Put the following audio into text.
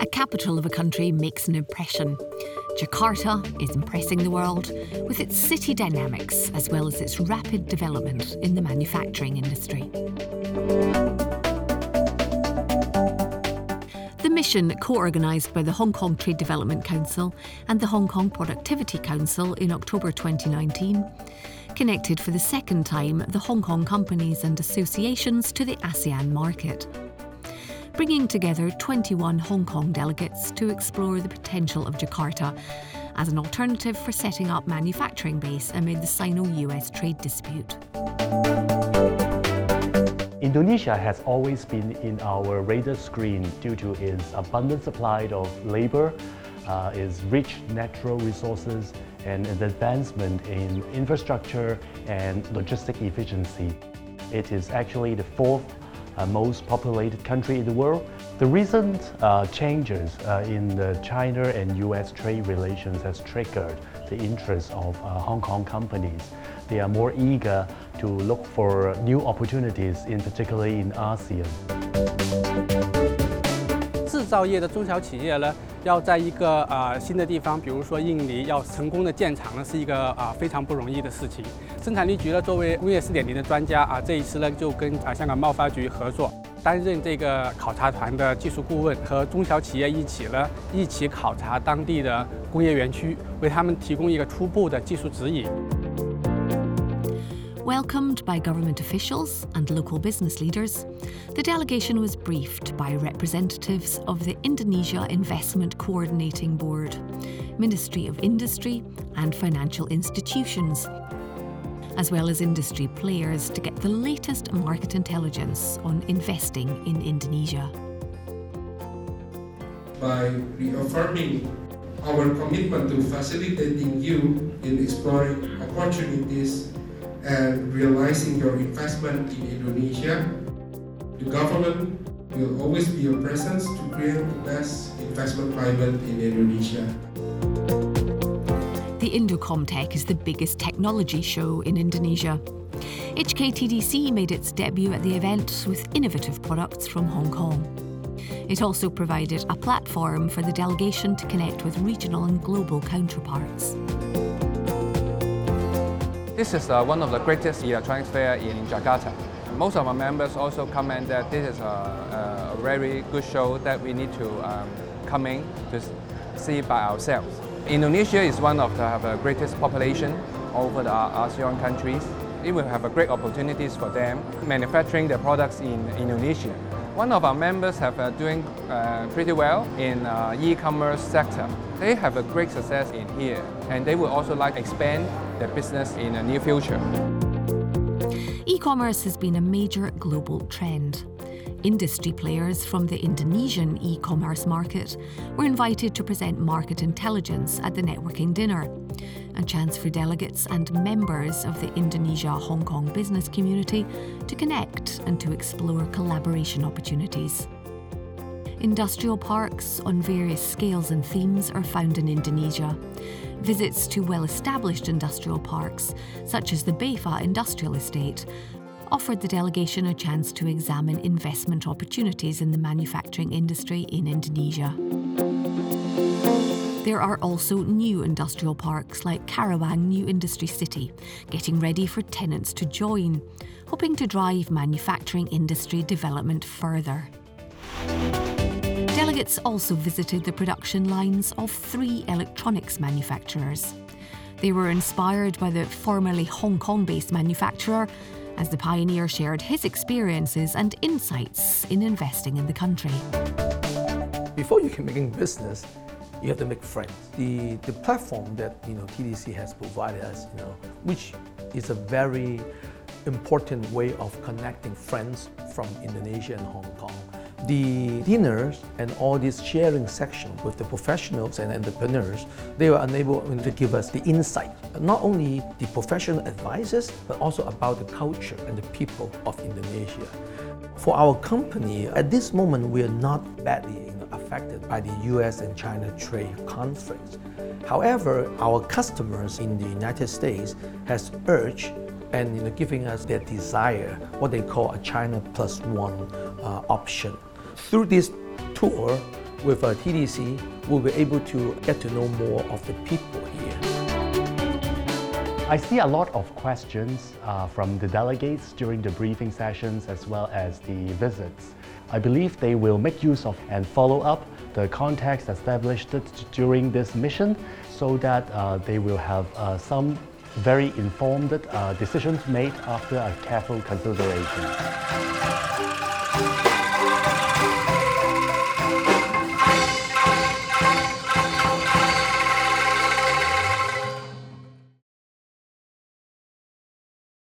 A capital of a country makes an impression. Jakarta is impressing the world with its city dynamics as well as its rapid development in the manufacturing industry. The mission, co organised by the Hong Kong Trade Development Council and the Hong Kong Productivity Council in October 2019, connected for the second time the Hong Kong companies and associations to the ASEAN market bringing together 21 Hong Kong delegates to explore the potential of Jakarta as an alternative for setting up manufacturing base amid the Sino-US trade dispute. Indonesia has always been in our radar screen due to its abundant supply of labor, uh, its rich natural resources, and the advancement in infrastructure and logistic efficiency. It is actually the fourth most populated country in the world. The recent uh, changes uh, in the China and US trade relations has triggered the interest of uh, Hong Kong companies. They are more eager to look for new opportunities, in particularly in ASEAN. 制造业的中小企业呢，要在一个呃新的地方，比如说印尼，要成功的建厂呢，是一个啊非常不容易的事情。生产力局呢，作为工业四点零的专家啊，这一次呢就跟啊香港贸发局合作，担任这个考察团的技术顾问，和中小企业一起呢，一起考察当地的工业园区，为他们提供一个初步的技术指引。Welcomed by government officials and local business leaders, the delegation was briefed by representatives of the Indonesia Investment Coordinating Board, Ministry of Industry, and financial institutions, as well as industry players to get the latest market intelligence on investing in Indonesia. By reaffirming our commitment to facilitating you in exploring opportunities and realizing your investment in Indonesia, the government will always be a presence to create the best investment climate in Indonesia. The Indocomtech is the biggest technology show in Indonesia. HKTDC made its debut at the event with innovative products from Hong Kong. It also provided a platform for the delegation to connect with regional and global counterparts. This is uh, one of the greatest electronics fair in Jakarta. Most of our members also comment that this is a, a very good show that we need to um, come in to see by ourselves. Indonesia is one of the, the greatest population over the ASEAN countries. It will have a great opportunities for them manufacturing their products in Indonesia. One of our members have uh, doing uh, pretty well in uh, e-commerce sector. They have a great success in here, and they will also like expand their business in the near future. E-commerce has been a major global trend. Industry players from the Indonesian e commerce market were invited to present market intelligence at the networking dinner, a chance for delegates and members of the Indonesia Hong Kong business community to connect and to explore collaboration opportunities. Industrial parks on various scales and themes are found in Indonesia. Visits to well established industrial parks, such as the Beifa Industrial Estate, offered the delegation a chance to examine investment opportunities in the manufacturing industry in Indonesia. There are also new industrial parks like Karawang New Industry City, getting ready for tenants to join, hoping to drive manufacturing industry development further. Delegates also visited the production lines of three electronics manufacturers. They were inspired by the formerly Hong Kong based manufacturer as the pioneer shared his experiences and insights in investing in the country. Before you can make business, you have to make friends. The, the platform that you know TDC has provided us, you know, which is a very important way of connecting friends from Indonesia and Hong Kong the dinners and all this sharing section with the professionals and entrepreneurs, they were unable to give us the insight, not only the professional advices, but also about the culture and the people of Indonesia. For our company, at this moment, we are not badly affected by the US and China trade conflicts. However, our customers in the United States has urged and you know, giving us their desire, what they call a China plus one uh, option. Through this tour with uh, TDC, we'll be able to get to know more of the people here. I see a lot of questions uh, from the delegates during the briefing sessions as well as the visits. I believe they will make use of and follow up the context established during this mission so that uh, they will have uh, some very informed uh, decisions made after a careful consideration.